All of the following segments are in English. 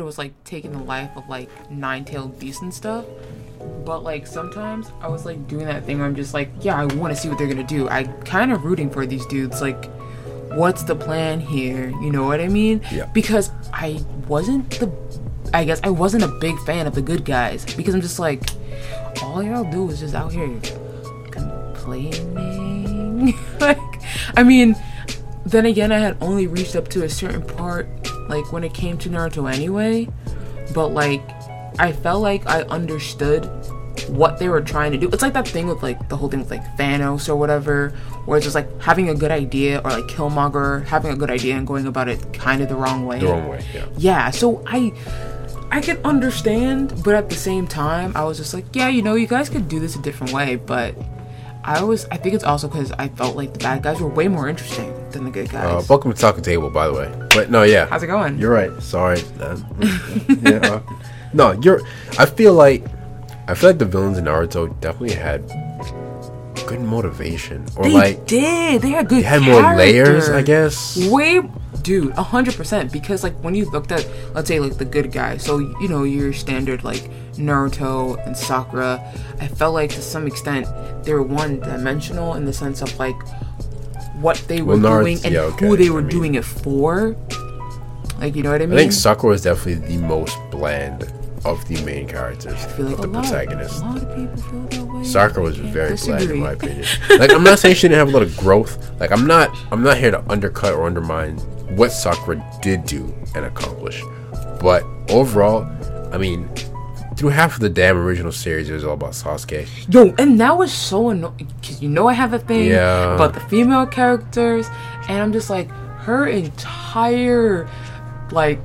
it was like taking the life of like nine-tailed beast and stuff. But like sometimes I was like doing that thing where I'm just like, yeah, I want to see what they're gonna do. I kind of rooting for these dudes. Like, what's the plan here? You know what I mean? Yeah. Because I wasn't the, I guess I wasn't a big fan of the good guys because I'm just like, all y'all do is just out here complaining. like, I mean, then again, I had only reached up to a certain part, like when it came to Naruto anyway. But like, I felt like I understood what they were trying to do. It's like that thing with like the whole thing with like Thanos or whatever, where it's just like having a good idea or like Killmonger having a good idea and going about it kind of the wrong way. The wrong way, yeah. Yeah, so I I can understand, but at the same time, I was just like, yeah, you know, you guys could do this a different way, but I was I think it's also because I felt like the bad guys were way more interesting than the good Uh, guys. welcome to Talking Table, by the way. But no, yeah. How's it going? You're right. Sorry. Uh, yeah. uh, no, you're. I feel like I feel like the villains in Naruto definitely had good motivation, or they like did. They had good. they had more layers, I guess. Way, dude, hundred percent. Because like when you looked at, let's say like the good guy, so you know your standard like Naruto and Sakura, I felt like to some extent they were one dimensional in the sense of like what they were Well, Naruto- doing and yeah, okay, who they I were mean- doing it for. Like you know what I mean? I think Sakura is definitely the most bland of the main characters, I feel like of the a lot, a lot of people feel that way. Sakura was very bland in my opinion. Like I'm not saying she didn't have a lot of growth. Like I'm not I'm not here to undercut or undermine what Sakura did do and accomplish. But overall, I mean, through half of the damn original series it was all about Sasuke. Yo, and that was so annoying because you know I have a thing Yeah. about the female characters, and I'm just like her entire like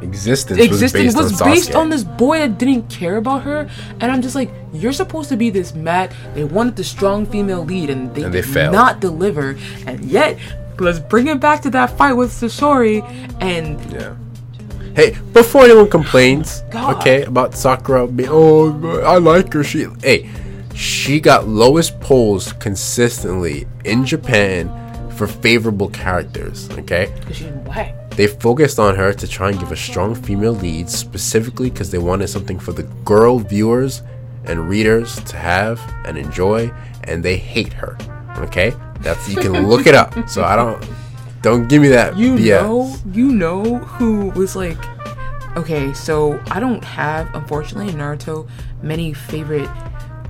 Existence, existence was was based based on on this boy that didn't care about her, and I'm just like, you're supposed to be this mad. They wanted the strong female lead, and they And they did failed. not deliver, and yet. Let's bring it back to that fight with Sasori, and Yeah. Hey, before anyone complains, God. okay, about Sakura being, oh, I like her. She, hey, she got lowest polls consistently in Japan for favorable characters. Okay, she didn't whack. they focused on her to try and give a strong female lead, specifically because they wanted something for the girl viewers and readers to have and enjoy, and they hate her. Okay, that's you can look it up. So I don't, don't give me that. You BS. know, you know who was like, okay, so I don't have, unfortunately, in Naruto, many favorite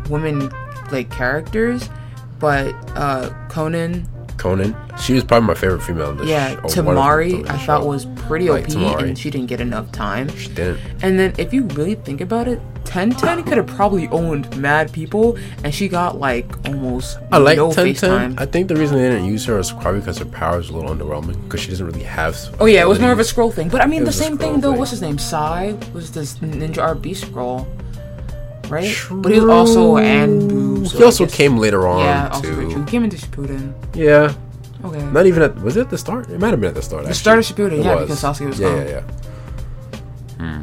women like characters, but uh Konan, Konan. She was probably my favorite female in the yeah, sh- or one of the- Temari, I thought was pretty Like OP, Temari. and she didn't get enough time. She didn't. And then if you really think about it, Ten Ten could have probably owned mad people, and she got like almost I like no Ten. Ten. I think the reason they didn't use her is probably because her power is a little underwhelming because she doesn't really have. Oh yeah, it was more of a scroll thing. But I mean, the same thing though. thing. What's his name? Sai was this Ninja RB scroll, right? But he was also Anbu. So he also came later on Yeah, also very true. to. Came into Shippuden. Yeah, Okay. not even at. Was it at the start? It might have been at the start. the start of Shippuden, It yeah, was. because Sasuke was Yeah, gone. yeah, yeah. Hmm.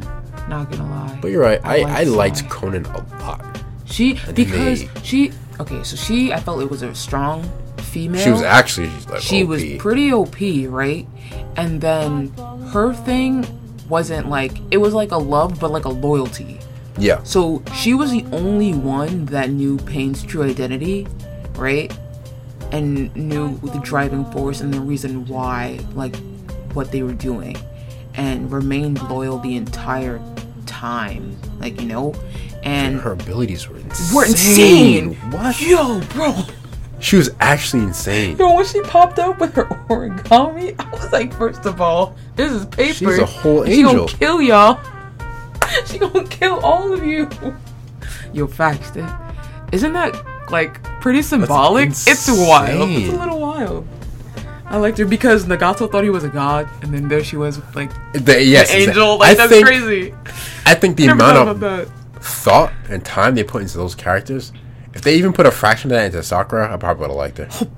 Not gonna lie. But you're right. I I, like liked Konan a lot. She then because they- she okay, so she I felt it was a strong female. She was actually like she OP. was pretty OP, right? And then her thing wasn't like it was like a love, but like a loyalty. Yeah, So she was the only one that knew Pain's true identity, right? And knew the driving force and the reason why, like, what they were doing, and remained loyal the entire time, like you know, and her abilities were insane. were insane. What? Yo, bro. She was actually insane. Yo, when she popped up with her origami, I was like, first of all, this is paper. She's a whole She angel. gonna kill y'all. She gonna kill all of you. Yo, facts, dude. Isn't that like pretty symbolic? It's wild. It's a little wild. I liked her because Nagato thought he was a god, and then there she was, like The, yes, an exact- angel. Like I that's think, crazy. I think the Never amount of about that. thought and time they put into those characters, if they even put a fraction of that into Sakura, I probably would have liked it. Oh,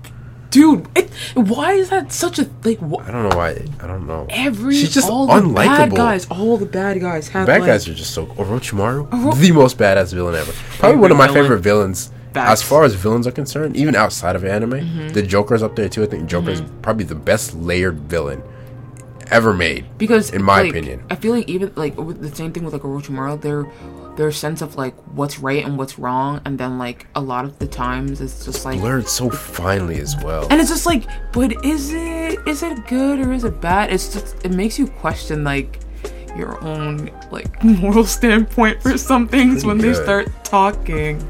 Dude, it, why is that such a like? Wh- I don't know why. I don't know. every She's just all the bad guys, all the bad guys have Bad like, guys are just so. Orochimaru, Oro- the most badass villain ever. Probably one of my villain. favorite villains. Facts. As far as villains are concerned, even outside of anime, Mm-hmm. the Joker's up there too. I think Joker's probably the best layered villain ever made. because in my like, opinion. I feel like even like with the same thing with like Orochimaru, their their sense of like what's right and what's wrong, and then like a lot of the times it's just like Blurred so finely as well. and it's just like, but is it is it good or is it bad? It's just it makes you question like your own like moral standpoint for some things Pretty when they start talking.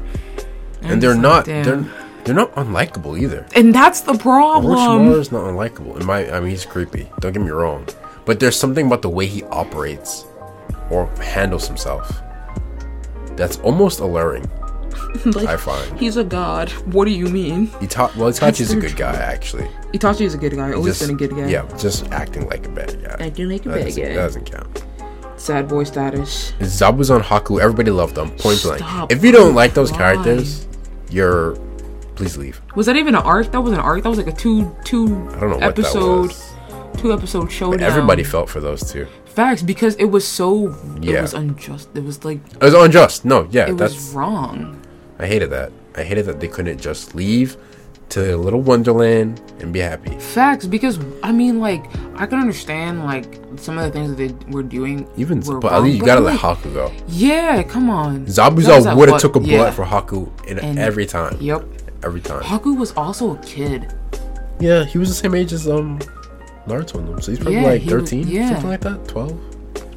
and they're it's like, not they're they're not unlikable either. and that's the problem. Orochimaru is not unlikable. In my, I mean, he's creepy. Don't get me wrong, but there's something about the way he operates or handles himself that's almost alluring. like, I find he's a god. What do you mean? Ita- well, Itachi's a good guy actually. Itachi is a good guy. Always Just- been a good guy. Yeah, just acting like a bad guy. Acting like a That bad guy. That doesn't count. Sad boy status. Zabuzan Haku, everybody loved them. Point blank. If you don't like those Why? characters, you're please leave. Was that even an arc? That was an arc. That was like a two two I don't know episode two episode showdown. Everybody felt for those two. Facts because it was so Yeah. it was unjust. It was like It was unjust. No, yeah, it that's was wrong. I hated that. I hated that they couldn't just leave to their little wonderland and be happy. Facts because I mean like I can understand like some of the things that they were doing. Even, were but at least you gotta like, let Haku go. Yeah, come on. Zabuza Zabuza would have took a bullet yeah. for Haku in And- every time. Yep. Every time. Haku was also a kid. Yeah, he was the same age as um Naruto and them, so he's probably Yeah, like he was- thirteen, yeah. something like that. Twelve.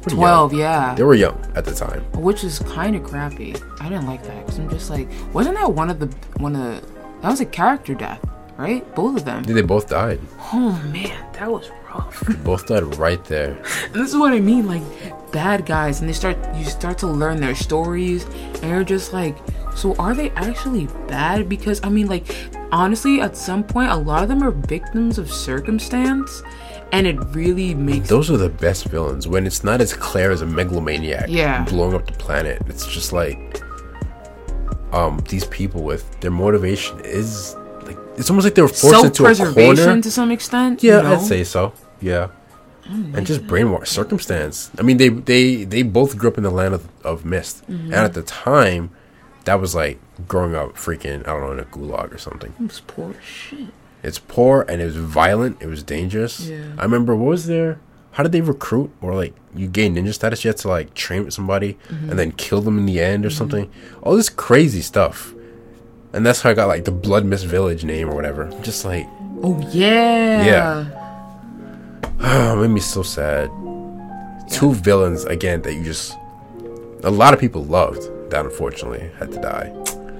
Pretty Twelve, Young. yeah. They were young at the time. which is kind of crappy. I didn't like that because I'm just like, wasn't that one of the one of the, that was a character death, right? Both of them. They both died. Oh man, that was rough. Both died right there. this is what I mean, like bad guys, and they start you start to learn their stories, and you're just like, so are they actually bad? Because I mean, like honestly, at some point, a lot of them are victims of circumstance, and it really makes Those are the best villains when it's not as clear as a megalomaniac Yeah. blowing up the planet. It's just like um these people with their motivation is like it's almost like they were forced into a corner. to some extent. Yeah, you know? I'd say so. Yeah. And just brainwash circumstance. I mean, they they they both grew up in the land of, of mist, Mm-hmm. and at the time, that was like growing up freaking I don't know in a gulag or something. it was poor shit. It's poor and it was violent. It was dangerous. Yeah. I remember what was there? How did they recruit or like you gain ninja status? You had to like train with somebody Mm-hmm. and then kill them in the end or something. All this crazy stuff. And that's how I got like the Blood Mist Village name or whatever. Just like Oh yeah. Yeah. Oh, it made me so sad. Two villains again that you just a lot of people loved that unfortunately had to die.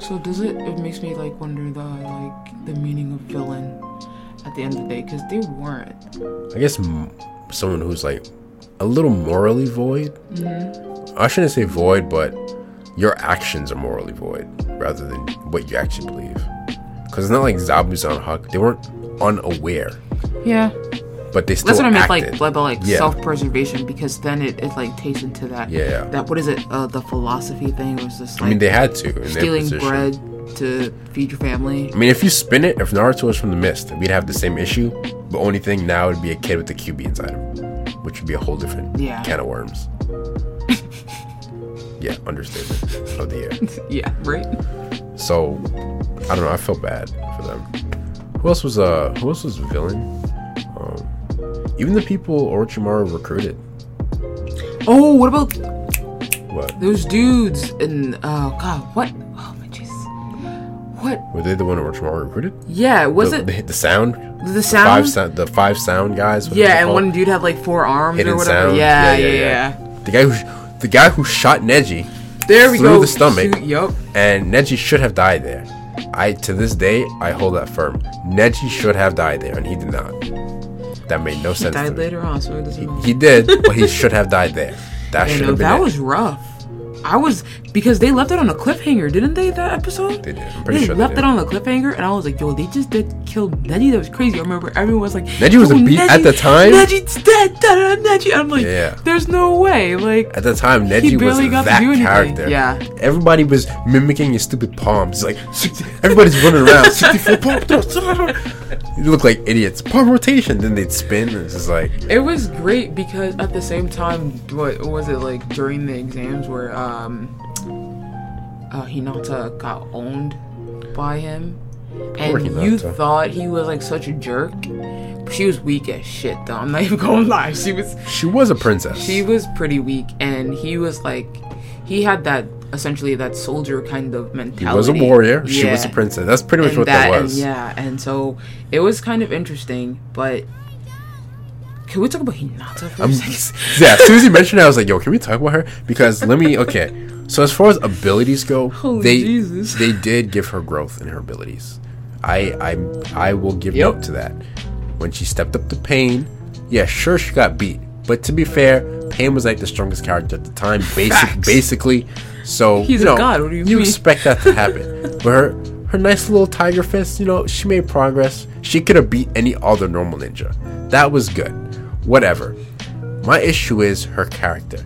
So does it? It makes me like wonder the like the meaning of villain at the end of the day because they weren't. I guess m- someone who's like a little morally void. Mm-hmm. I shouldn't say void, but your actions are morally void rather than what you actually believe. Because it's not like Zabuza and Haku; they weren't unaware, Yeah, but they still that's what I meant. Like, about like Yeah. self-preservation because then it, it like takes into that. Yeah. That what is it? Uh, the philosophy thing was just like I mean, they had to in stealing bread to feed your family. I mean, if you spin it, if Naruto was from the mist, we'd have the same issue. The only thing now would be a kid with the Kyuubi inside him, which would be a whole different Yeah. can of worms. yeah, understatement of the year. Yeah, right. So, I don't know. I felt bad for them. Who else was uh? Who else was villain? Even the people Orochimaru recruited. Oh, what about What those dudes? And oh god, what? Oh my Jesus. What? were they? The one Orochimaru recruited? Yeah, was the, it the, the sound? the Five sound? sound. The five sound guys. yeah, and one dude had like four arms Hidden or whatever. sound. Yeah, yeah, yeah. The guy who the guy who shot Neji There we through go. the stomach. Shoot, Yup. and Neji should have died there. I to this day I hold that firm. Neji should have died there, and he did not. That made no He sense. to died later on, so it doesn't matter. He did, but he should have died there. That Yeah, should no, have been that it. was rough. I was because they left it on a cliffhanger, didn't they? That episode. They did. I'm pretty They sure left they it on a cliffhanger, and I was like, "Yo, they just did kill Neji." That was crazy. I remember everyone was like, Neji was a "Yo, beat- at the time- Neji's dead." Da, da, Neji. I'm like, Yeah. "There's no way." Like, At the time, Neji was barely got to that character. Yeah. Everybody was mimicking his stupid palms. Like everybody's running around. 64 palm. You look like idiots. Palm rotation. Then they'd spin. It's just like it was great because at the same time, what was it like during the exams where um, uh, Hinata got owned by him, and you thought he was like such a jerk. she was weak as shit though. I'm not even gonna lie. She was She was a princess. she was pretty weak, and he was like, he had that essentially that soldier kind of mentality. he was a warrior. She was a princess. That's pretty much and what that, and was. yeah, and so it was kind of interesting, but. Can we talk about Hinata for a I'm, second? yeah, as soon as you mentioned it, I was like, yo, can we talk about her? Because let me, okay. So as far as abilities go, Holy they Jesus. they did give her growth in her abilities. I I I will give Yep. note to that. When she stepped up to Pain, yeah, sure she got beat, but to be fair, Pain was like the strongest character at the time, basic basically. So He's you a know, god, what do you mean? expect that to happen? but her her nice little tiger fist, you know, she made progress. She could have beat any other normal ninja. That was good. Whatever. My issue is her character.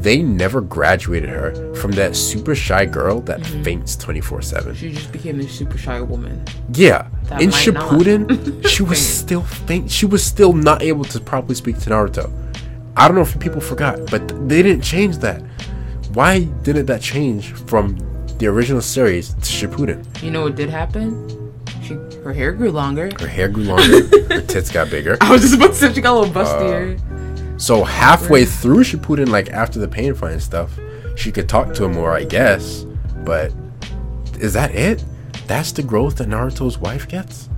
They never graduated her from that super shy girl that Mm-hmm. faints 24 7. She just became this super shy woman. Yeah. That In. Shippuden, she was still faint. She was still not able to properly speak to Naruto. I don't know if people forgot, but th- they didn't change that. Why didn't that change from the original series to Shippuden? You know what did happen? She her hair grew longer. Her hair grew longer, her tits got bigger. I was just about to say she got a little Uh, bustier. So halfway through Shippuden, like after the pain fight and stuff, she could talk to him more, I guess. But is that it? That's the growth that Naruto's wife gets.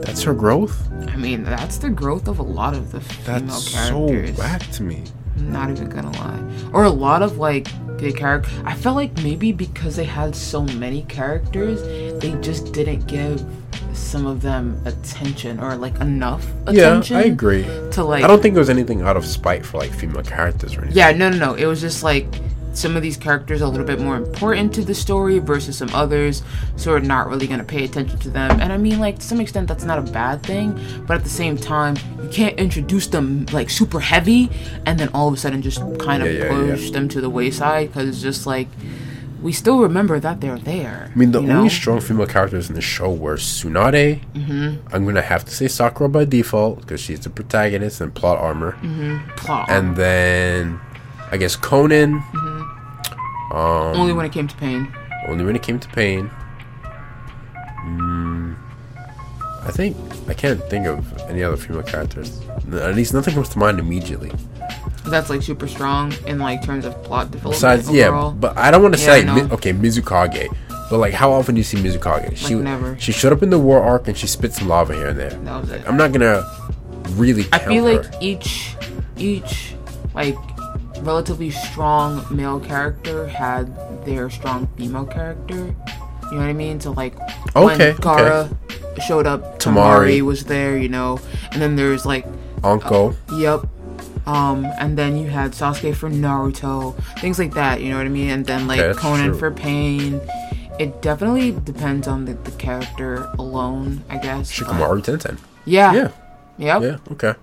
That's her growth. I mean, that's the growth of a lot of the female That's so characters. whack to me. I'm not even gonna lie. Or a lot of like the character. I felt like maybe because they had so many characters, they just didn't give some of them attention or like enough attention. Yeah. I agree. To like, I don't think there was anything out of spite for like female characters or anything. Yeah, no, no, no. It was just like some of these characters are a little bit more important to the story versus some others, so we're not really gonna pay attention to them. And I mean, like to some extent, that's not a bad thing, but at the same time, you can't introduce them like super heavy and then all of a sudden just kind of Yeah, yeah, yeah. push them to the wayside because it's just like we still remember that they're there. I mean, the only know? strong female characters in the show were Tsunade. Mm-hmm. I'm gonna have to say Sakura by default because she's the protagonist and plot armor. plot And then I guess Konan. Only when it came to pain. Only when it came to pain. Mm, I think I can't think of any other female characters. At least nothing comes to mind immediately. That's like super strong in like terms of plot development. Besides, overall. yeah, but I don't want to Yeah, say okay Mizukage, but like how often do you see Mizukage? She never. she showed up in the war arc and she spit some lava here and there. that was it. I'm not gonna really. I feel her. like each each like relatively strong male character had their strong female character. You know what I mean? So like Okay, when Gaara showed up, Temari. Temari was there, you know, and then there's like Anko. yep. Um, and then you had Sasuke for Naruto, things like that, you know what I mean? And then like Okay, that's Konan true. for Pain. It definitely depends on the, the character alone, I guess. Shikamaru Tenten. Yeah. Yeah, Yep. yeah, okay.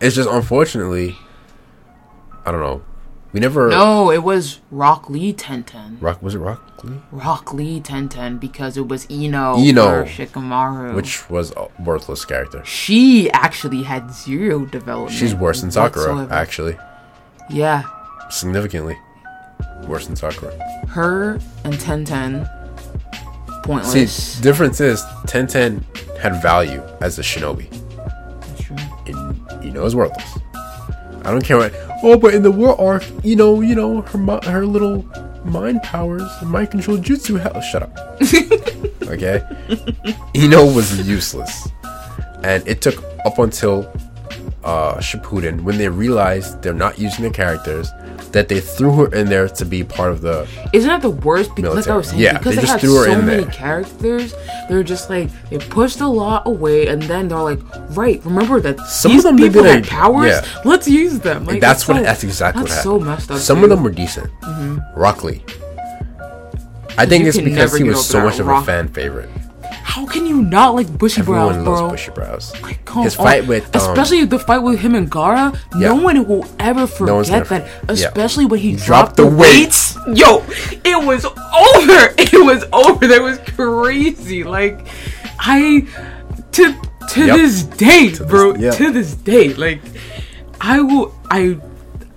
It's just unfortunately, I don't know. We never. No, it was Rock Lee Ten Ten. Rock was it Rock Lee? Rock Lee Tenten because it was Ino, Ino. for Shikamaru. Which was a worthless character. she actually had zero development. She's worse than Sakura, whatsoever. actually. Yeah, Significantly worse than Sakura. her and Tenten See, difference is Ten Ten had value as a shinobi. That's true. And Ino is worthless. I don't care what. Oh, but in the war arc, you know, you know, her her little mind powers, mind control jutsu. Hell, shut up. okay, Ino was useless, and it took up until uh, Shippuden when they realized they're not using the characters that they threw her in there to be part of the. Isn't that the worst? Because like I was saying, Yeah, because they they, just had so many there. characters, they're just like they pushed a lot away, and then they're like, right, remember that Some these of them people had powers. yeah. Let's use them. Like that's what. so- that's exactly that's what so messed up. Some too. of them were decent. Rock Lee. I think it's because he was so much of a fan favorite. How can you not like bushy Everyone brows, loves bro? bushy brows. Like, come His on. fight with um, especially the fight with him and Gaara. Yeah. No one will ever forget gonna that. for- yeah. Especially when he dropped dropped, the weights. Yo, it was over. It was over. That was crazy. Like, I to to Yep. this day, this- bro. yeah. To this day, like, I will. I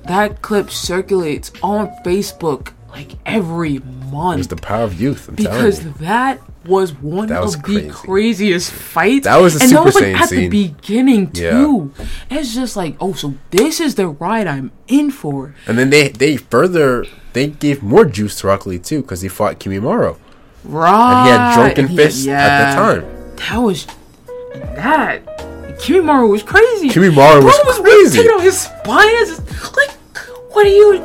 that clip circulates on Facebook like every month It's the power of youth. I'm because telling you. that was one That was of crazy. the craziest fights. That was a and that Super was like at scene. the beginning Yeah. too. It's just like, oh, so this is the ride I'm in for. And then they they further they gave more juice to Rock Lee too because he fought Kimimaro Right. and he had drunken And he had- fists at the time. That was that. Kimimaro was crazy. Kimimaro was Bro crazy. taking out his spine. It's like, what are you?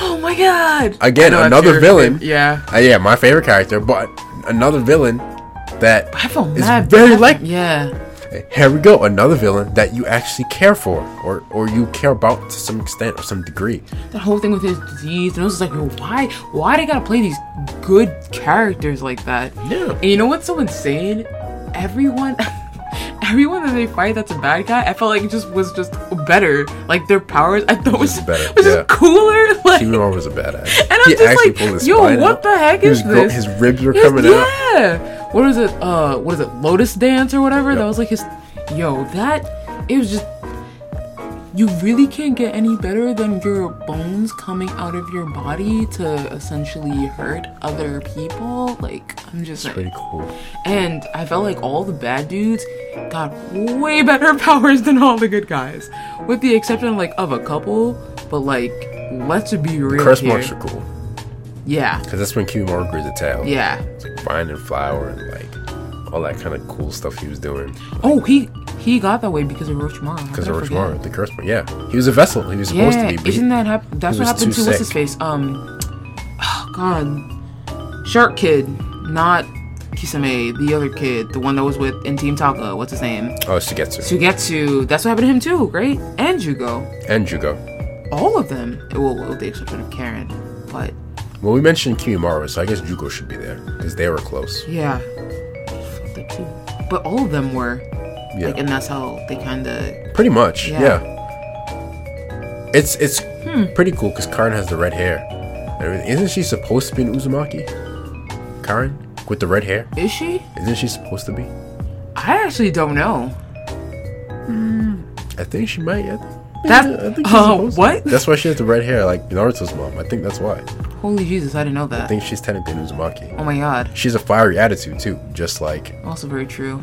Oh my god. Again, I know that's another villain. favorite- Yeah. Uh, yeah, my favorite character, but another villain that I is mad. very like. Yeah. Here we go, another villain that you actually care for, or or you care about to some extent or some degree. that whole thing with his disease, and I was like, why, why they gotta play these good characters like that? Yeah. And you know what's so insane? Everyone, everyone that they fight that's a bad guy, I felt like it just was just better. Like their powers, I thought was Just better, was yeah. just cooler. Like, Kimimaro was a badass. and I'm just like, yo, what out. the heck is was this? His ribs were coming out. yeah. What is it? Uh, what is it? Lotus Dance or whatever. Yep. That was like his. Yo, that it was just. You really can't get any better than your bones coming out of your body to essentially hurt other people. Like I'm just like, Pretty cool. and I felt like all the bad dudes got way better powers than all the good guys, with the exception of like of a couple. But like, let's be real Curse here. marks are cool Yeah, because that's when Kimimaro grew the tail. yeah. It's like and flower and like all that kind of cool stuff he was doing. Oh, he he got that way because of Orochimaru. Because of Orochimaru, the curse mark. Yeah, he was a vessel. He was supposed Yeah, to be. But isn't that hap- That's what happened to what's his face? Um, oh God, Shark Kid, not Kisame, the other kid, the one that was with in Team Taka. What's his name? oh, Suigetsu Suigetsu. That's what happened to him too, right? And Jugo. and Jugo. All of them. Well, with the exception of Karin, but Well, we mentioned Kimimaro, so I guess Jugo should be there because they were close. yeah, Fuck that too. But all of them were. Yeah, Like, and that's how they kind of. pretty much. Yeah. Yeah. It's it's Hmm. pretty cool because Karin has the red hair. Isn't she supposed to be an Uzumaki? Karin with the red hair. Is she? Isn't she supposed to be? I actually don't know. I think she might. I think, That- I think she's uh, supposed to. what? That's why she has the red hair, like Naruto's mom. I think that's why. Holy Jesus, I didn't know that. I think she's technically an Uzumaki. Oh my God. She's a fiery attitude too, just like Also very true.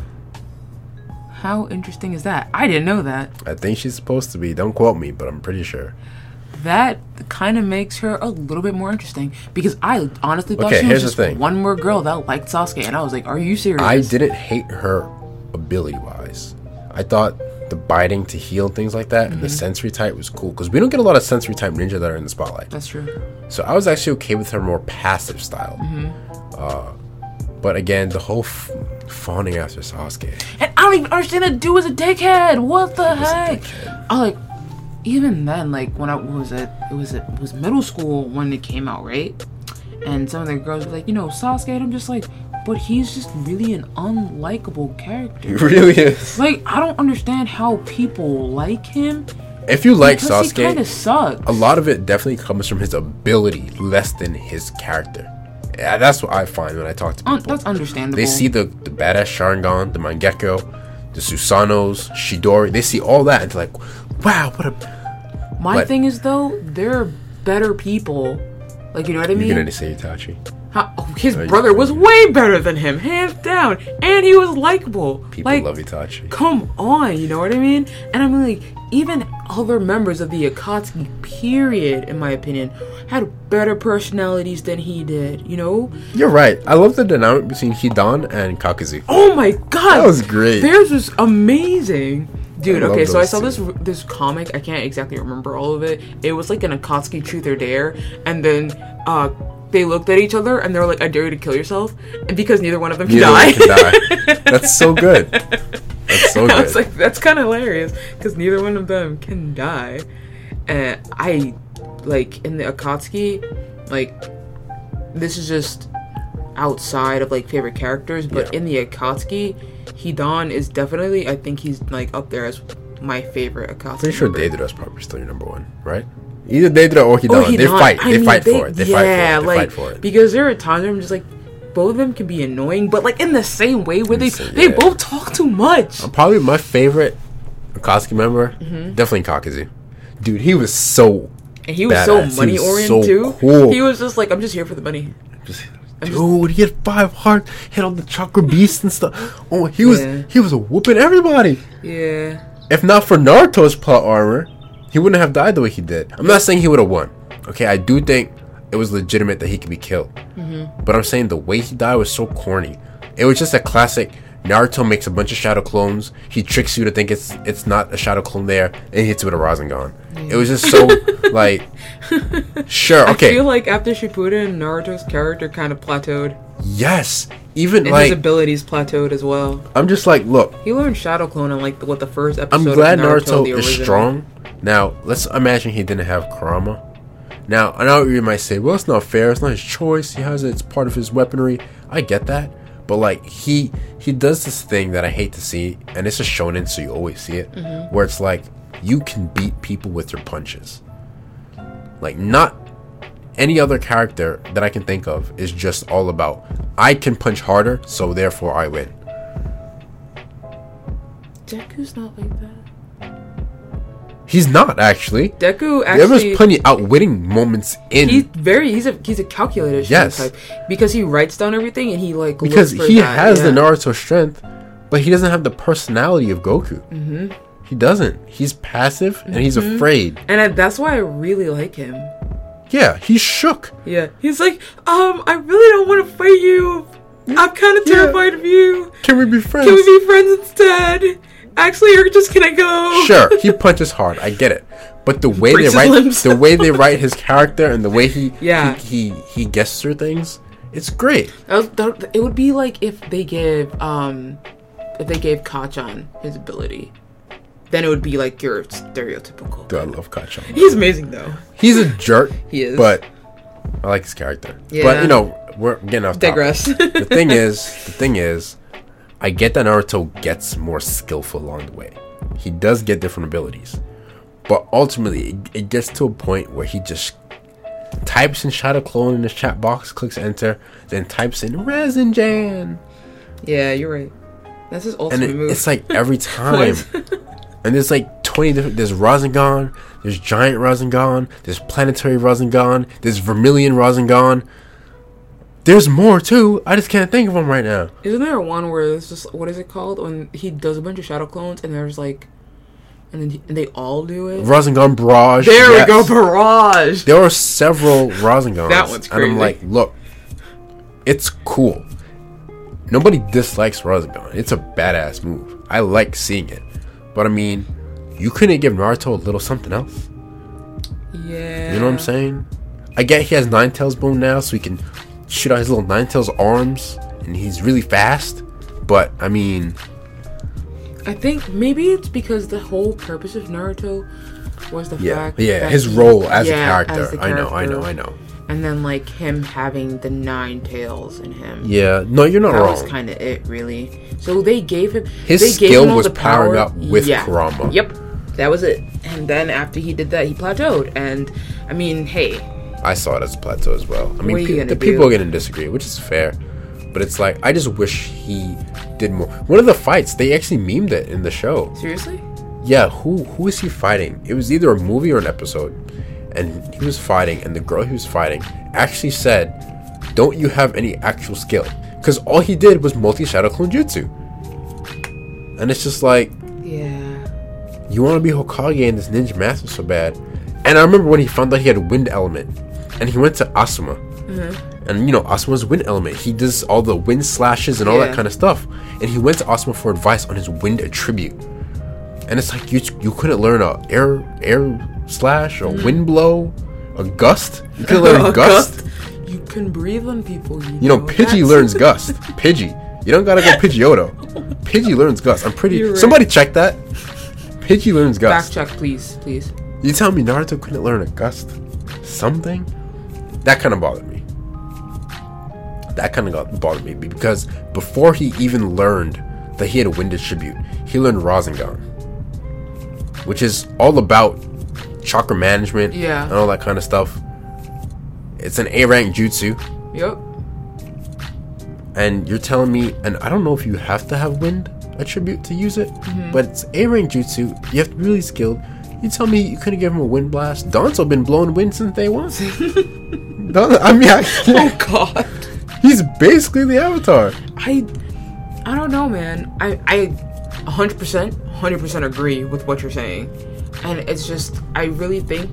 How interesting is that? I didn't know that. I think she's supposed to be. Don't quote me, but I'm pretty sure. That kind of makes her a little bit more interesting because I honestly thought Okay, she was just one more girl that liked Sasuke, and I was like, "Are you serious?" I didn't hate her ability wise. I thought the biting to heal things like that and Mm-hmm. the sensory type was cool because we don't get a lot of sensory type ninja that are in the spotlight. That's true. So I was actually okay with her more passive style. Mm-hmm. Uh, but again, the whole f- fawning after Sasuke. And I don't even understand that dude was a dickhead. What the heck? I like even then, like when I what was it, it was it was middle school when it came out, right? And some of the girls were like, you know, Sasuke, and I'm just like, but he's just really an unlikable character. He really is. Like I don't understand how people like him. If you like Because he kind of sucks. a lot of it definitely comes from his ability less than his character. Yeah, that's what I find when I talk to Un- people. that's understandable. They see the, the badass Sharingan, the Mangekyo, the Susanos, Chidori. They see all that and they're like, wow, what a. My but- thing is though, they're better people. Like you know what I mean? You're gonna say Itachi. How- oh, his you- brother was way better than him, hands down, and he was likable. People like, love Itachi. come on, you know what I mean? And I'm like, even other members of the Akatsuki period, in my opinion, had better personalities than he did. You know? You're right. I love the dynamic between Hidan and Kakuzu. Oh my god, That was great. Theirs was amazing. Dude, I okay, so I saw two. this this comic. I can't exactly remember all of it. It was like an Akatsuki Truth or Dare, and then uh, they looked at each other and they were like, "I dare you to kill yourself," because neither one of them can die. can die. That's so good. That's so I was good. like, that's kind of hilarious because neither one of them can die. And I, like, in the Akatsuki, like, this is just outside of like favorite characters, but Yeah. in the Akatsuki, Hidan is definitely, I think he's like up there as my favorite Akatsuki. Pretty sure member. Deidara's probably still your number one, right? Either Deidara or Hidan. Or they Hidan. fight. I They mean, fight for it. They yeah, fight for it. They like fight for it. because there are times where I'm just like, both of them can be annoying, but like in the same way where they Insane, they yeah. both talk too much. Probably my favorite Akatsuki member, Mm-hmm. definitely Kakuzu. Dude, he was so And he was badass. so He money oriented so too. cool. He was just like, I'm just here for the money. just Dude, he had five hearts, hit all the chakra beasts and stuff. Oh, he was Yeah. he was whooping everybody. Yeah. If not for Naruto's plot armor, he wouldn't have died the way he did. I'm not saying he would have won. Okay, I do think it was legitimate that he could be killed. Mm-hmm. But I'm saying the way he died was so corny. It was just a classic. Naruto makes a bunch of shadow clones. He tricks you to think it's it's not a shadow clone there, and he hits you with a Rasengan. It was just so like, sure, Okay, I feel like after Shippuden, Naruto's character kind of plateaued, yes. Even and like, his abilities plateaued as well. I'm just like, look, He learned Shadow Clone in like what the first episode. I'm of glad Naruto, Naruto, is strong. Now, let's imagine he didn't have Kurama. Now, I know you might say, well, it's not fair. It's not his choice. He has it. It's part of his weaponry. I get that. But, like, he he does this thing that I hate to see, and it's a shonen, so you always see it, Mm-hmm. where it's like, you can beat people with your punches. Like, not any other character that I can think of is just all about, I can punch harder, so therefore I win. Deku's not like that. He's not, actually. Deku actually. There was plenty outwitting moments in He's very. He's a he's a calculated Yes. type because he writes down everything and he like because looks for he that, has the yeah. Naruto strength, but he doesn't have the personality of Goku. Mm-hmm. He doesn't. He's passive and he's Mm-hmm. afraid. and I, that's why I really like him. Yeah, he's shook. Yeah, he's like, um, I really don't want to fight you. I'm kind of Yeah. terrified of you. Can we be friends? Can we be friends instead? Actually, you're just gonna go. sure, he punches hard. I get it. But the way they Breaks his write the way they write his character and the way he Yeah. he, he he gets through things, it's great. That was- that- it would be like if they gave um, if they gave Kacchan his ability, then it would be like your stereotypical. Dude, I love Kacchan. He's amazing though. He's a jerk. He is. But I like his character. yeah. But you know, we're getting off topic. Digress. the thing is, the thing is, I get that Naruto gets more skillful along the way. He does get different abilities, but ultimately, it, it gets to a point where he just types in Shadow Clone in his chat box, clicks enter, then types in Rasengan, yeah, you're right. That's his and it, move. it's like every time. and there's like 20 different. There's Rasengan, there's Giant Rasengan, there's Planetary Rasengan, there's Vermilion Rasengan. There's more too. I just can't think of them right now. Isn't there one where it's just what is it called when he does a bunch of shadow clones and there's like, and then he, and they all do it. Rasengan Barrage. There yes. we go, barrage. There are several Rasengans. That one's crazy. And I'm like, look, it's cool. Nobody dislikes Rasengan. It's a badass move. I like seeing it. But I mean, you couldn't give Naruto a little something else. Yeah. You know what I'm saying? I get he has Nine Tails bone now, so he can shoot out his little Nine Tails arms, and he's really fast. But I mean, I think maybe it's because the whole purpose of Naruto was the yeah, fact yeah, that his he- role as yeah, a character. as the I know, I know, I know. And then like him having the nine tails in him. Yeah, no, you're not That wrong. was kind of it, really. So they gave him His they gave skill him all was the powering power. up with yeah. Kurama. Yep, that was it. And then after he did that, he plateaued. And I mean, hey, I saw it as a plateau as well. I mean, What are you pe- the do? people are going to disagree, which is fair. But it's like, I just wish he did more. One of the fights, they actually memed it in the show. seriously? Yeah, who who is he fighting? It was either a movie or an episode. And he was fighting, and the girl he was fighting actually said, Don't you have any actual skill? Because all he did was multi Shadow Clone Jutsu. And it's just like, Yeah. you want to be Hokage and this ninja master so bad. And I remember when he found out he had wind element, and he went to Asuma. Mm-hmm. And you know, Asuma's wind element. He does all the wind slashes and all that kind of stuff. And he went to Asuma for advice on his wind attribute. And it's like you you couldn't learn a air air slash or wind blow, a gust. You couldn't learn Mm-hmm. A gust. gust. You can breathe on people. You, You know, know Pidgey that's- learns gust. Pidgey. You don't gotta go Pidgeotto. Pidgey learns gust. I'm pretty. Right. Somebody check that. Pidgey learns gust. Back gust. check, please, please. You tell me Naruto couldn't learn a gust? Something? That kind of bothered me. That kind of got bothered me because before he even learned that he had a wind tribute, he learned Rasengan, which is all about chakra management Yeah. and all that kind of stuff. It's an A rank jutsu, Yep. and you're telling me, and I don't know if you have to have wind attribute to use it, Mm-hmm. but it's A rank jutsu. You have to be really skilled. You tell me you couldn't give him a wind blast? Danzo been blowing wind since day one. I mean, I, Oh God. He's basically the Avatar. I I don't know, man. I I 100% 100% agree with what you're saying. And it's just I really think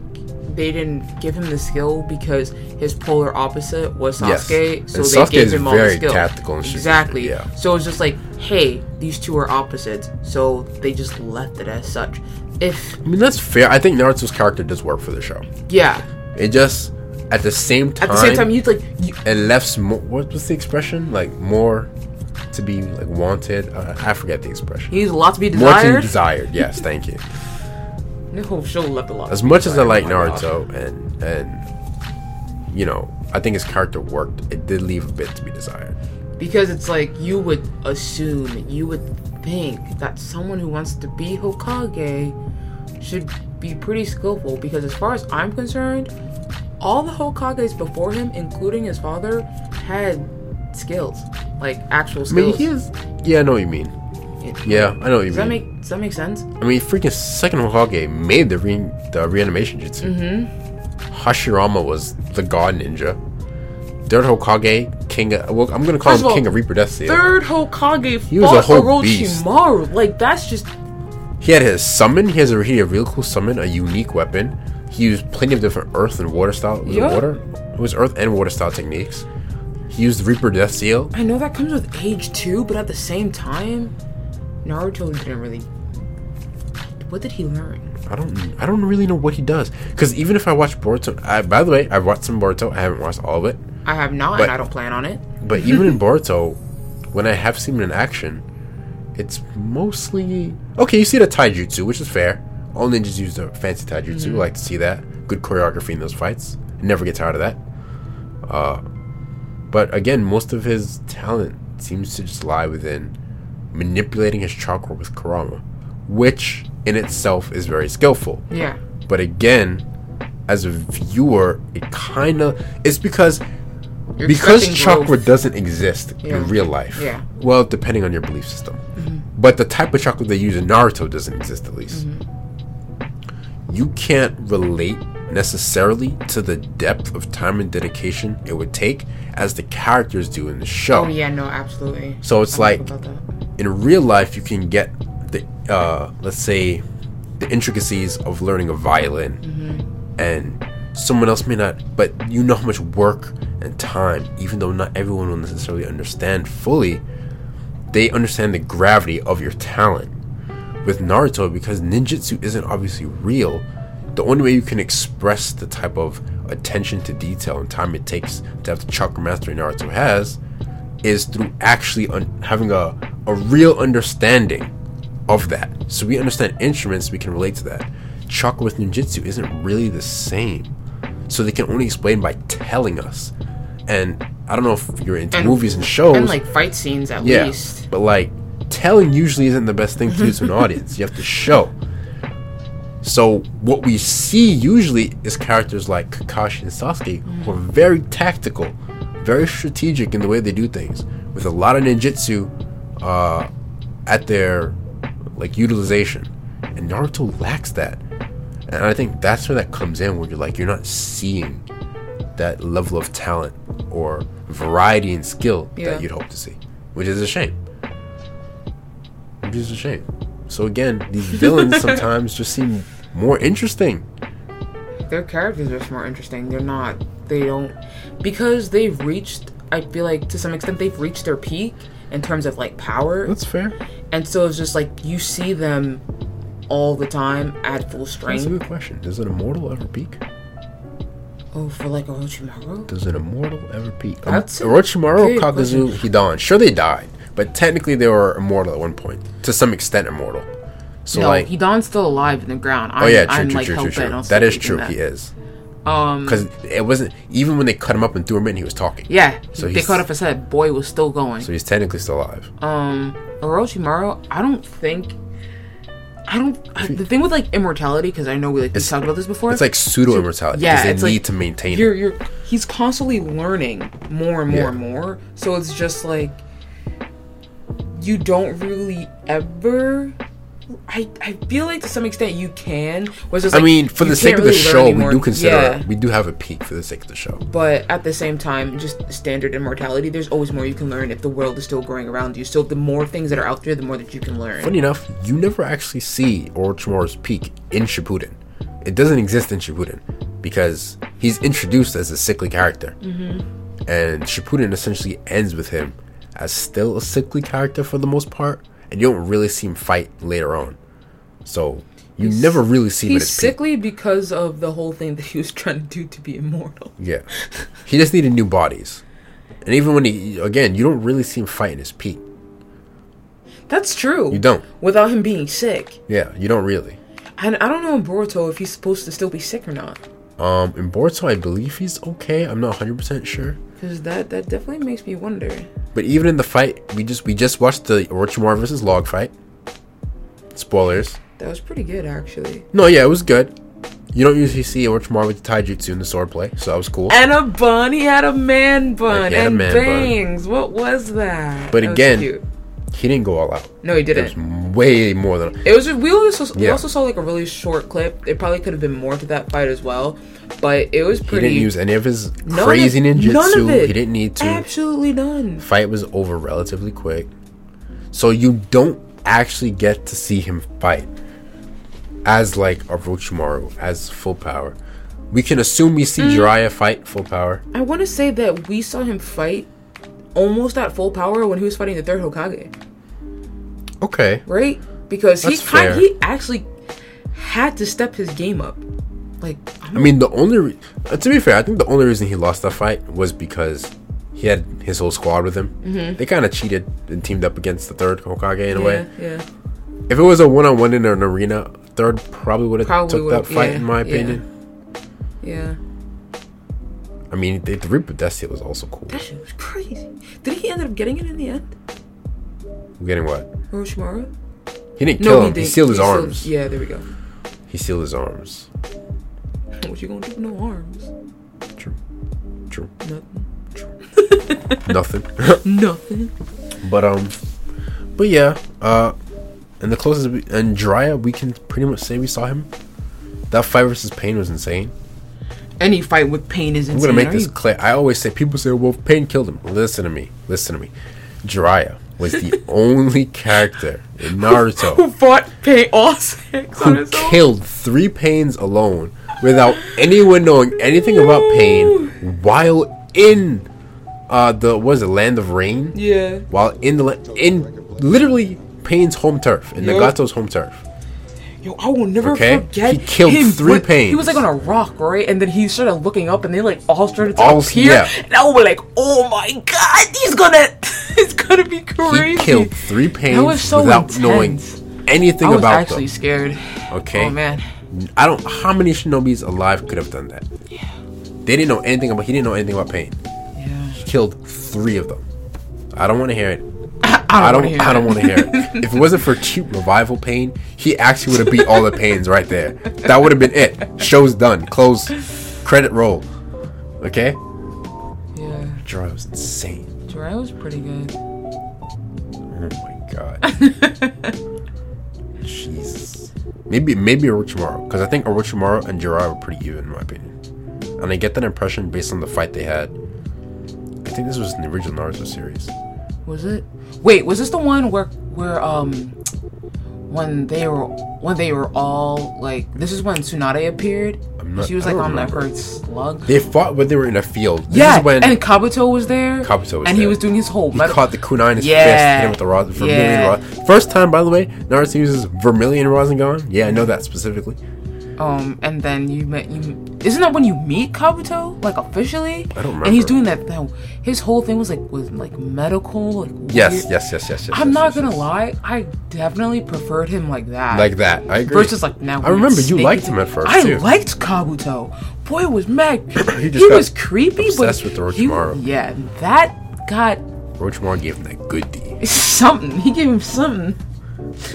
they didn't give him the skill because his polar opposite was Yes. Sasuke, so And they Sasuke gave him all the skill. tactical and exactly. yeah. So it's just like, hey, these two are opposites, so they just left it as such. If I mean, that's fair. I think Naruto's character does work for the show. yeah, It just, at the same time, at the same time, you'd like you, it left more. What was the expression? Like more to be like wanted. Uh, I forget the expression. he's a lot to be desired. More to be desired. Yes, thank you. The whole show left a lot. As much as I like Oh gosh. Naruto and and you know, I think his character worked. It did leave a bit to be desired. because it's like you would assume, you would think that someone who wants to be Hokage should be pretty skillful. Because as far as I'm concerned, all the Hokages before him, including his father, had skills, like actual skills. I mean, he is. Yeah, I know what you mean. It- Yeah, I know what you Does that mean. make Does that make sense? I mean, freaking second Hokage made the re- the reanimation jutsu. Mm-hmm. Hashirama was the god ninja. Third Hokage, king. Of, well, I'm gonna call First him all, king of Reaper Death Seal. Third Hokage He was a whole beast. Like that's just He had his summon. He has a he had a real cool summon, a unique weapon. He used plenty of different earth and water style. Was Yeah. it water? It was earth and water style techniques. He used Reaper Death Seal. I know that comes with age too, but at the same time, Naruto didn't really. What did he learn? I don't I don't really know what he does. Because even if I watch Boruto, I, by the way, I've watched some Boruto. I haven't watched all of it. I have not, But- and I don't plan on it. But even in Boruto, when I have seen him in action, it's mostly okay. You see the taijutsu, which is fair. All ninjas use the fancy taijutsu. Mm-hmm. I like to see that. Good choreography in those fights. Never get tired of that. Uh, but again, most of his talent seems to just lie within manipulating his chakra with Kurama, which in itself is very skillful. Yeah. But again, as a viewer, it kind of it's because You're because chakra growth. doesn't exist Yeah. in real life. Yeah. Well, depending on your belief system. But the type of chakra they use in Naruto doesn't exist at least. You can't relate necessarily to the depth of time and dedication it would take as the characters do in the show. Oh yeah, no, absolutely. So it's I like forgot about that. in real life you can get the uh let's say the intricacies of learning a violin and someone else may not but you know how much work and time even though not everyone will necessarily understand fully they understand the gravity of your talent with naruto because ninjutsu isn't obviously real the only way you can express the type of attention to detail and time it takes to have the chakra mastery naruto has is through actually un- having a, a real understanding of that. So we understand instruments, we can relate to that. Chakra with ninjutsu isn't really the same. So they can only explain by telling us. And I don't know if you're into And- movies and shows. And like fight scenes at yeah. least. But like telling usually isn't the best thing to do to an audience. You have to show. So what we see usually is characters like Kakashi and Sasuke who are very tactical, very strategic in the way they do things, with a lot of ninjutsu uh, at their like utilization. And Naruto lacks that. And I think that's where that comes in where you're like you're not seeing that level of talent or variety and skill Yeah. that you'd hope to see. Which is a shame. Is a shame. So again, these villains sometimes just seem more interesting. Their characters are just more interesting. They're not. They don't because they've reached. I feel like to some extent they've reached their peak in terms of like power, That's fair. and so it's just like you see them all the time at full strength. That's a good question. Does an immortal ever peak? Oh, for like Orochimaru. Does an immortal ever peak? Um, That's Orochimaru, Kakuzu, Hidan. Sure, they died, but technically they were immortal at one point, to some extent immortal. So no, like, Hidan's still alive in the ground. I'm, oh yeah, true, I'm true, like true, true, true. That is true. keeping He is Um, because it wasn't even when they cut him up and threw him in, he was talking. yeah, So they cut off his head. Boy was still going. So he's technically still alive. um Orochimaru, I don't think I don't I, the thing with like immortality because I know we like we talked about this before. It's like pseudo immortality yeah, they like need to maintain you're you're he's constantly learning more and more Yeah. and more. So it's just like you don't really ever I, I feel like to some extent you can. Was just I mean, for the sake of the really show, we do consider Yeah. we do have a peak for the sake of the show. But at the same time, just standard immortality, there's always more you can learn if the world is still growing around you. So the more things that are out there, the more that you can learn. Funny enough, you never actually see Orochimaru's peak in Shippuden. It doesn't exist in Shippuden because he's introduced as a sickly character, mm-hmm. and Shippuden essentially ends with him as still a sickly character for the most part, and you don't really see him fight later on. So you never really see him at He's his peak. sickly because of the whole thing that he was trying to do to be immortal. Yeah, he just needed new bodies, and even when he again, you don't really see him fight in his peak. That's true. You don't. Without him being sick. Yeah, you don't really. And I don't know in Boruto if he's supposed to still be sick or not. Um, in Boruto, I believe he's okay. I'm not 100 percent sure. Because that, that definitely makes me wonder. But even in the fight, we just we just watched the Orochimaru versus Log fight. Spoilers. That was pretty good, actually. No, yeah, it was good. You don't usually see Orochimaru with the taijutsu in the swordplay, so that was cool. And a bun. He had a man bun. had a and man bun. bangs. What was that? But That was again, cute. He didn't go all out. no, he didn't. It was way more than. It was. We also we also saw like a really short clip. It probably could have been more to that fight as well, but it was pretty. He didn't use any of his none of- crazy ninjutsu. None of it. He didn't need to. Absolutely none. Fight was over relatively quick, so you don't actually get to see him fight as like a Orochimaru as full power. We can assume we Mm. see Jiraiya fight full power. I want to say that we saw him fight almost at full power when he was fighting the third Hokage, Okay. right? Because he kind he actually had to step his game up. Like I'm I mean, the only re- uh, to be fair, I think the only reason he lost that fight was because he had his whole squad with him. Mm-hmm. They kind of cheated and teamed up against the third Hokage in a way. yeah. If it was a one-on-one in an arena, third probably would have took that fight, yeah, in my yeah. opinion. Yeah, I mean, the, the Reaper Destiny was also cool. that shit was crazy. Did he end up getting it in the end, getting what? Orochimaru? He didn't kill him. He, didn't. sealed his He arms. yeah, there we go. He sealed his arms. What you gonna do with no arms? True. True. Nothing. Nothing. Nothing. but um, but yeah. Uh, and the closest we, and Jiraiya, we can pretty much say we saw him. That fight versus Pain was insane. Any fight with pain is I'm gonna make this clear. I always say people say, "Well, Pain killed him." Listen to me. Listen to me. Jiraiya was the only character in Naruto who fought pain all six on who killed three Pains alone without anyone knowing anything about Pain while in uh the what is it Land of Rain Yeah. while in the in literally Pain's home turf in Yup. Nagato's home turf. Yo, I will never Okay? forget. He killed him three when- pains. He was like on a rock, right? And then he started looking up, and they like all started to All- appear. yeah. And I was like, "Oh my god, he's gonna, he's gonna be crazy." He killed three Pains That was so without intense. knowing anything about them. I was about actually them. scared. Okay. Oh man. I don't. How many shinobis alive could have done that? Yeah. They didn't know anything about. He didn't know anything about pain. Yeah. He killed three of them. I don't want to hear it. I don't. I don't want to hear it. If it wasn't for cheap revival pain, he actually would have beat all the pains right there. That would have been it. Show's done. Close. Credit roll. Okay. Yeah. Jiraiya was insane. Jiraiya was pretty good. Oh my god. Jesus. Maybe maybe Orochimaru, because I think Orochimaru and Jiraiya were pretty even in my opinion, and I get that impression based on the fight they had. I think this was in the original Naruto series. Was it? Wait, was this the one where where um when they were when they were all like this is when Tsunade appeared? Not- she was like on remember. her slug. They fought when they were in a field. This yeah, is when and Kabuto was there. Kabuto was there. and he was doing his whole he metal- caught the kunai in his Yeah. fist, hit with the rod, vermilion Yeah. rod. First time, by the way, Naruto uses vermilion Rasengan. Yeah, I know that specifically. Um and then you met you isn't that when you meet Kabuto like officially? I don't remember. And he's doing that. that his whole thing was like was like medical. Like Yes, weird- yes, yes, yes, yes. I'm yes, not yes, gonna yes. lie. I definitely preferred him like that. Like that, I agree. Versus like now. I remember you liked him at first, I too. liked Kabuto. Boy, was mad. He he was creepy, obsessed but with he- yeah, that got Orochimaru gave him that good D. something. He gave him something.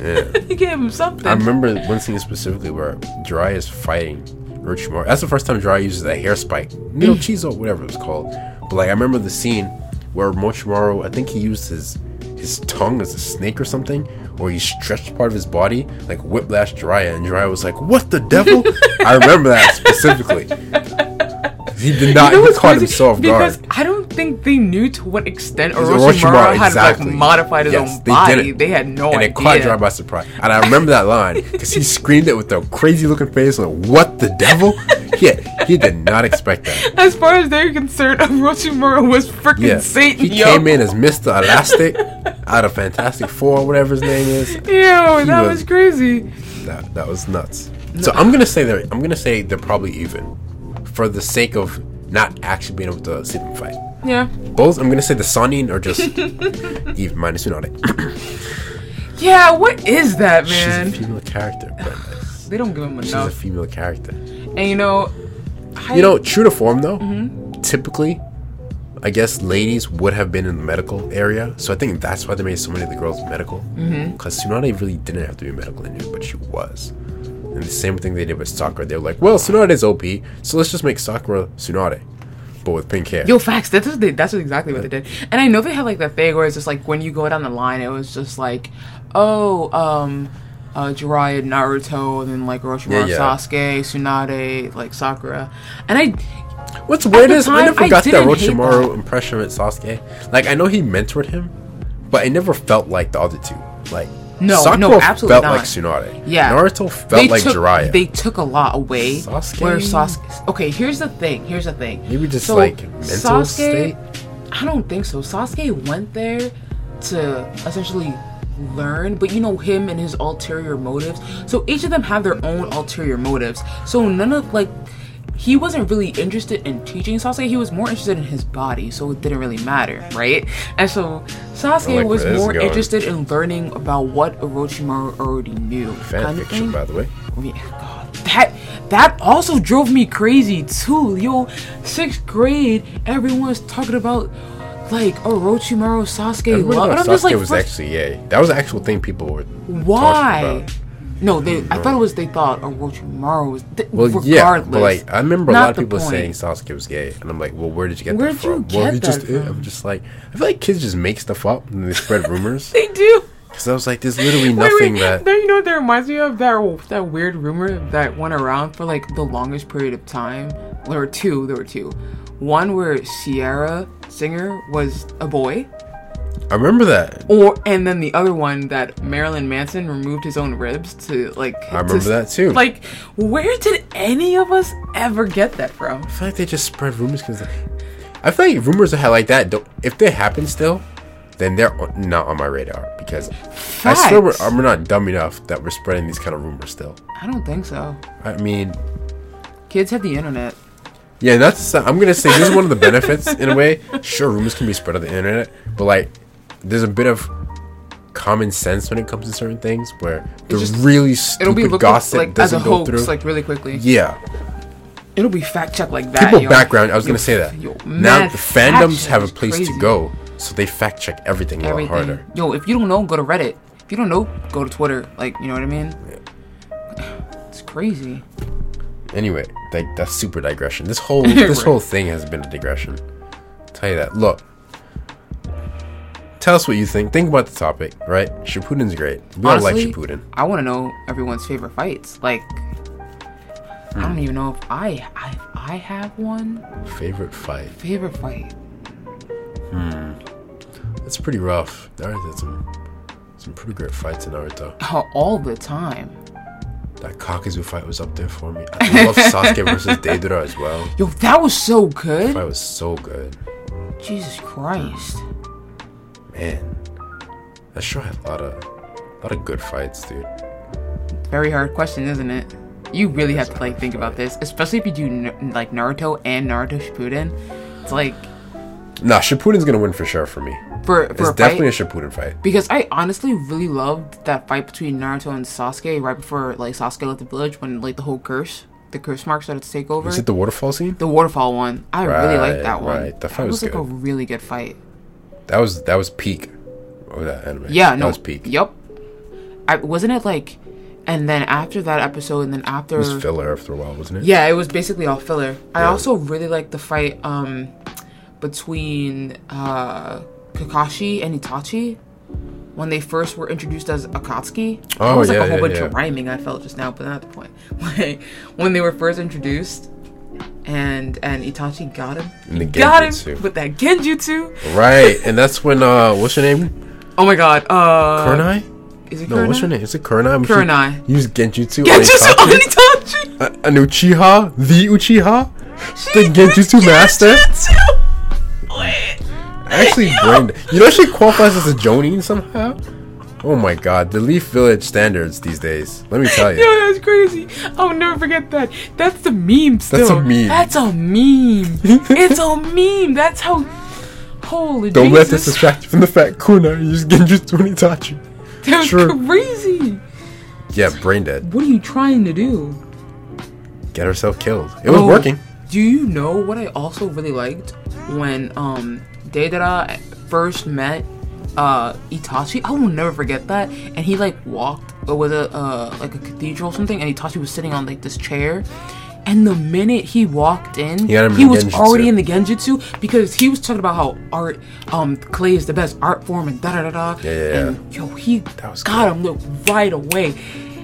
Yeah. He gave him something. I remember one scene specifically where Dry is fighting Orochimaru. That's the first time Dry uses that hair spike. Mm. Chizo, whatever it was called. But like I remember the scene where Orochimaru, I think he used his his tongue as a snake or something, or he stretched part of his body like Whiplash Jiraiya, and Jiraiya was like, "What the devil?" I remember that specifically. He did not. You know he caught himself because guard. I don't think they knew to what extent Orochimaru, Orochimaru, had exactly. like modified his Yes, own they body. didn't. They had no and idea. And it caught Jiraiya by surprise. And I remember that line because he screamed it with a crazy looking face, like, "What the devil?" Yeah, he did not expect that. As far as they're concerned, Orochimaru was freaking Yeah, Satan. he yo. came in as Mister Elastic out of Fantastic Four, whatever his name is. Yo, that was- was crazy. That that was nuts. So I'm gonna say they're I'm gonna say they're probably even, for the sake of not actually being able to see them fight. Yeah. Both I'm gonna say the Sannin are just even minus Tsunade. Yeah, what is that, man? She's a female character. They don't give him She's a female character. And you know, I, You know, true to form though, Mm-hmm. typically, I guess ladies would have been in the medical area. So I think that's why they made so many of the girls medical. Mm-hmm. Because Tsunade really didn't have to be a medical in it, but she was. And the same thing they did with Sakura. They were like, well, Tsunade's OP, so let's just make Sakura Tsunade, but with pink hair. Yo, facts. That's what they, that's exactly what they did. And I know they had like the thing where it's just like when you go down the line, it was just like, oh, um, uh, Jiraiya, Naruto, and then like Orochimaru, Yeah, yeah. Sasuke, Tsunade, like Sakura. And I, What's weird the is I time, never I got that didn't Orochimaru impression with Sasuke. Like, I know he mentored him, but it never felt like the other two. Like, No, Sakura no, absolutely felt not. like Tsunade. Yeah. Naruto felt they like took, Jiraiya. They took a lot away. Sasuke? Where Sasuke. Okay, here's the thing. Here's the thing. Maybe just So, like mental state. I don't think so. Sasuke went there to essentially learn, but you know him and his ulterior motives. So each of them have their own ulterior motives. So none of like he wasn't really interested in teaching Sasuke. He was more interested in his body, so it didn't really matter, right? And so Sasuke like was where this is more interested in learning about what Orochimaru already knew. Fan kind of fiction, by the way. Oh, yeah, God, that that also drove me crazy too. Yo, sixth grade, everyone's talking about like Orochimaru, Sasuke love, and I'm just Sasuke like, was first- actually gay. That was the actual thing people were why? No, they. I thought it was they thought Orochimaru was. Th- Well, regardless, yeah, but like I remember a lot of people point. saying Sasuke was gay, and I'm like, well, where did you get Where that from? get well, that just. from? I'm just like, I feel like kids just make stuff up and they spread rumors. they do. Because I was like, there's literally Wait, nothing wait, that. Then you know what that reminds me of that that weird rumor that went around for like the longest period of time. There were two. There were two. One where Ciara Singer was a boy, I remember that. or and then the other one that Marilyn Manson removed his own ribs to like. I remember to- that too. Like, where did any of us ever get that from? I feel like they just spread rumors because I feel like rumors that like that. Don't, if they happen still, then they're not on my radar because I swear we're, we're not dumb enough that we're spreading these kind of rumors still. I don't think so. I mean, Kids have the internet. yeah, that's. I'm gonna say this is one of the benefits in a way. Sure, rumors can be spread on the internet, but like, there's a bit of common sense when it comes to certain things where the just- really It'll be stupid looked up gossip like as a doesn't go hoax, through. like really quickly. yeah, It'll be fact checked like that. people yo. background. I was Yo, gonna say that. yo, now the fandoms have a place crazy. to go, so they fact check everything, a lot harder. Yo, if you don't know, go to Reddit. If you don't know, go to Twitter. Like, you know what I mean? Yeah. It's crazy. Anyway, like that's super digression. This whole this Right. whole thing has been a digression. tell you that. Look, tell us what you think. Think about the topic, right? Shippuden's great. We all like Honestly, Shippuden. I want to know everyone's favorite fights. Like, I Hmm. don't even know if I I I have one Favorite fight. favorite fight. Hmm. That's pretty rough. Naruto had some some pretty great fights in Naruto. All the time. That Kakuzu fight was up there for me. I love Sasuke versus Deidara as well. Yo, that was so That good. fight was so good. Jesus Christ. Man, that show had a lot of a lot of good fights, dude. Very hard question, isn't it? You really have to like think about this, especially if you do like Naruto and Naruto Shippuden. It's like Nah, Shippuden's gonna win for sure for me. for It's a definitely fight, a Shippuden fight. because I honestly really loved that fight between Naruto and Sasuke right before like Sasuke left the village when like the whole curse, the curse mark started to take over. Is it the waterfall scene? the waterfall one. I really like that one. right. That fight was was like a really good fight. That was that was peak of that anime. Yeah, that no. was peak. Yep. I wasn't it like, and then after that episode, and then after It was filler after a while, wasn't it? Yeah, it was basically all filler. I also really liked the fight um between uh Kakashi and Itachi. when they first were introduced as Akatsuki. Oh, it was like yeah, a whole yeah, bunch yeah. of rhyming. I felt just now, but not at the point. Like when they were first introduced, and and Itachi got him, And the got him with that Genjutsu. Right, and that's when uh, what's your name? Oh my god, uh, Kurenai? Is it No, what's her Kurenai? name? Is it Kurenai? Kurenai. Used Genjutsu. Genjutsu on on Itachi. Itachi. A- An Uchiha, the Uchiha. She The Genjutsu master? Genjutsu. Wait. Actually, brain. You know she qualifies as a Jonin somehow. Oh my god, the Leaf Village standards these days. Let me tell Yo, you. that's crazy. I'll never forget that. That's the meme still. That's a meme. That's a meme. it's a meme. That's how. Holy Don't let this Jesus. distract you from the fact used Genjutsu on Itachi. That's Sure. crazy. Yeah, brain dead. What are you trying to do? Get herself killed. It was Oh, working. Do you know what I also really liked when um Deidara first met uh Itachi? I will never forget that. And he like walked with a uh like a cathedral or something, and Itachi was sitting on like this chair. And the minute he walked in, He had him in he was Genjutsu. already in the Genjutsu because he was talking about how art, um, clay is the best art form and da da da da. Yeah, yeah. And yo, he That was got good. him look right away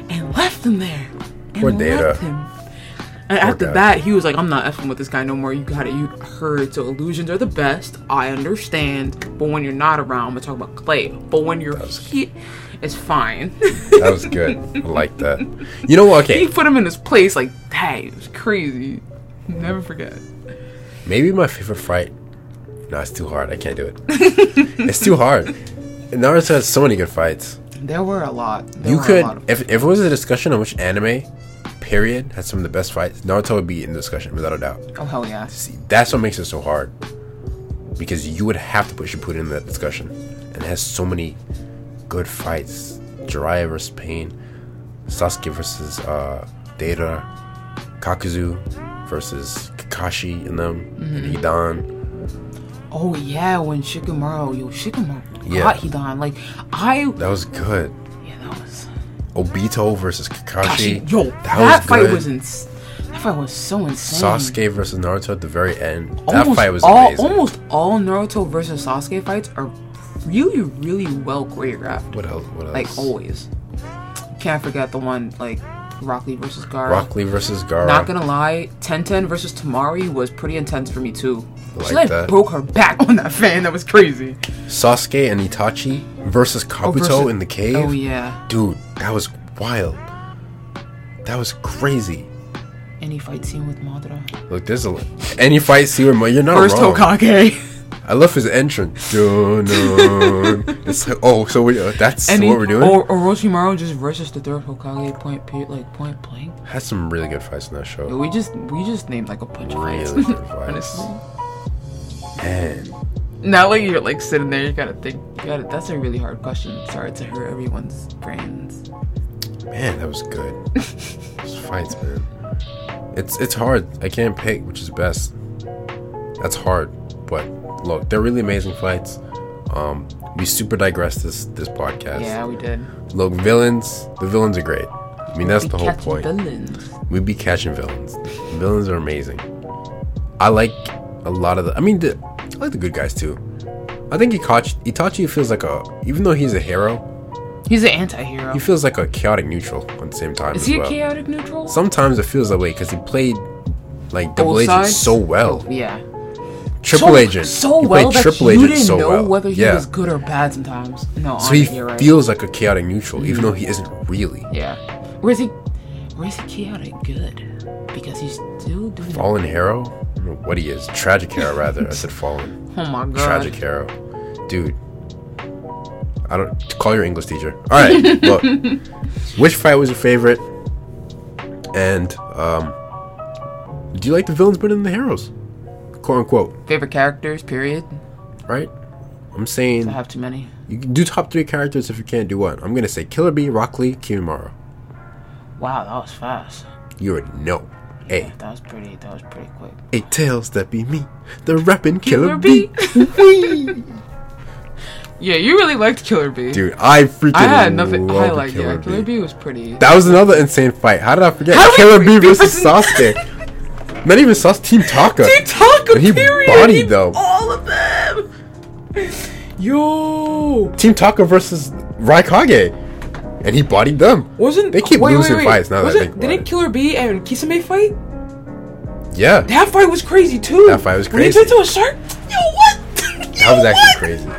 and left him there. And Poor Data. left him. And after guy. that, he was like, "I'm not effing with this guy no more. You got it. You heard. So illusions are the best. I understand. But when you're not around, I'm gonna talk about clay. But when you're here, it's fine." That was good. I like that. You know what? he put him in his place. Like, that it was crazy. Never forget. maybe my favorite fight. No, it's too hard. I can't do it. it's too hard. Naruto has so many good fights. There were a lot. There You were a could, lot of- if, if it was a discussion on which anime, period, had some of the best fights, Naruto would be in the discussion without a doubt. oh hell yeah. See, that's what makes it so hard. Because you would have to put Shippuden in that discussion. And it has so many good fights. Jiraiya versus Pain, Sasuke versus uh, Data, Kakuzu versus Kakashi in them, Mm-hmm. and Hidan. Oh yeah, when Shikamaru, yo Shikamaru Yeah. Hidan. Like I, That was good. Yeah, that was. Obito versus Kakashi. Gosh, yo, that, that, was fight good. was ins- That fight was so insane. Sasuke versus Naruto at the very end. That fight was all, amazing. Almost all Naruto versus Sasuke fights are really, really well choreographed. What else? What else? Like always. Can't forget the one like Rock Lee versus Gaara. Rock Lee versus Gaara. Not gonna lie, Tenten versus Temari was pretty intense for me too. Like she like that. broke her back on that fan. That was crazy. Sasuke and Itachi versus Kabuto versus- in the cave. Oh yeah. Dude, that was wild. That was crazy. Any fight scene with Madara. Look, there's a any fight scene with Ma- you're not First wrong. Hokage. I love his entrance. Dun, dun. it's like, oh, so we, uh, that's Any, what we're doing. Or Orochimaru just versus the third Hokage point period, like point blank. Had some really good fights in that show. We just we just named like a bunch of Really fights. good fights. Honestly. Man, Not like you're like sitting there, you gotta think. You gotta, that's a really hard question. Sorry to hurt everyone's brains. man, that was good. Those fights, man. It's it's hard. I can't pick which is best. That's hard, but look, they're really amazing fights. Um, we super digress this this podcast. Yeah, we did. Look, villains. The villains are great. I mean, that's the whole point. Villains. We be catching villains. Villains are amazing. I like a lot of the. I mean, the, I like the good guys too. I think Itachi, Itachi feels like a. Even though he's a hero, He's an anti-hero. he feels like a chaotic neutral at the same time. Is as he well. a chaotic neutral? Sometimes it feels that way because he played like double Both agent sides? so well. yeah. Triple so, agent. So he well played that triple you agent didn't so know well. whether he yeah. was good or bad sometimes. No, so he honestly, right. feels like a chaotic neutral, even mm-hmm. though he isn't really. Yeah. Or is he? Or is he chaotic good? Because he's still doing. Fallen hero. Don't know what he is. Tragic hero, rather. I said fallen. Oh my god. Tragic hero, dude. I don't call your English teacher. All right, look. Which fight was your favorite? And um, do you like the villains better than the heroes? Quote unquote. Favorite characters? Period. Right? I'm saying I have too many. you can do top three characters if you can't do one. I'm gonna say Killer Bee, Rock Lee, Kimimaro. Wow, that was fast. You already know. Hey, That was pretty. That was pretty quick. eight tails that be me, the rapping Killer, Killer Bee. Whee! Yeah, you really liked Killer Bee. Dude, I freaking I had nothing. I like Killer yeah. Killer Bee was pretty. That was another insane fight. How did I forget? How Killer Bee versus Sasuke. Not even Sasuke. Team Taka. Team Taka, And he period. bodied He- them. All of them. Yo, Team Taka versus Raikage, and he bodied them. wasn't They keep losing fights now that I think Didn't it. Killer B and Kisame fight? Yeah, That fight was crazy too. That fight was When he crazy. turned to a shark. Yo, what? that was actually crazy.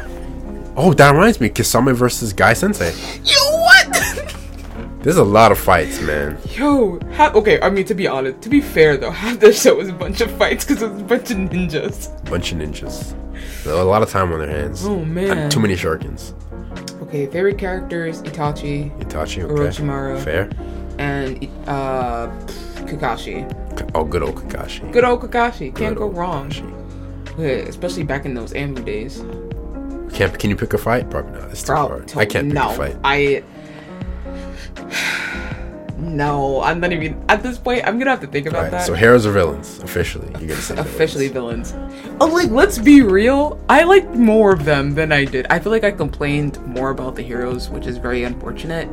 Oh, that reminds me, Kisame versus Guy Sensei. Yo, what? There's a lot of fights, man. Yo, okay. I mean, to be honest, to be fair though, half the show was a bunch of fights because it was a bunch of ninjas. Bunch of ninjas. A lot of time on their hands. Oh man. Too many shurikens. Okay, favorite characters: Itachi Itachi, okay. Orochimaru. Fair. and uh, Kakashi. Oh, good old Kakashi. Good old Kakashi. Can't go wrong. Kakashi. Yeah, especially back in those Anbu days. Can't, can you pick a fight? Probably not. It's too hard. I can't pick no, a fight. I. No, I'm not even at this point. I'm gonna have to think about Alright, that. so heroes or villains? Officially, you gotta say Officially villains. villains. Oh, like let's be real. I liked more of them than I did. I feel like I complained more about the heroes, which is very unfortunate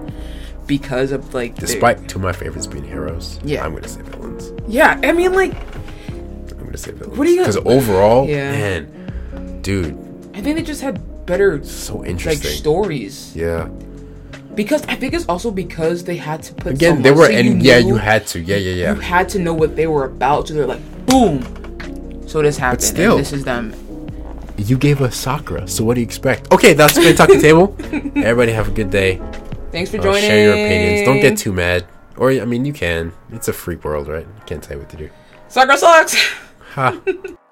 because of like. the- Despite two of my favorites being heroes, Yeah. I'm gonna say villains. yeah, I mean, like I'm gonna say villains. What do you- Because overall, Yeah. man, dude, I think they just had better so like interesting. stories. yeah. Because I think it's also because they had to put Again, so they were, so and yeah, you had to. Yeah, yeah, yeah. you had to know what they were about. So they're like, boom. So this happened. and still- this is them. You gave us Sakura, so what do you expect? Okay, that's been Talk the Table. Everybody have a good day. Thanks for Uh, joining. share your opinions. Don't get too mad. Or, I mean, you can. It's a freak world, right? You can't tell you what to do. Sakura sucks. Ha.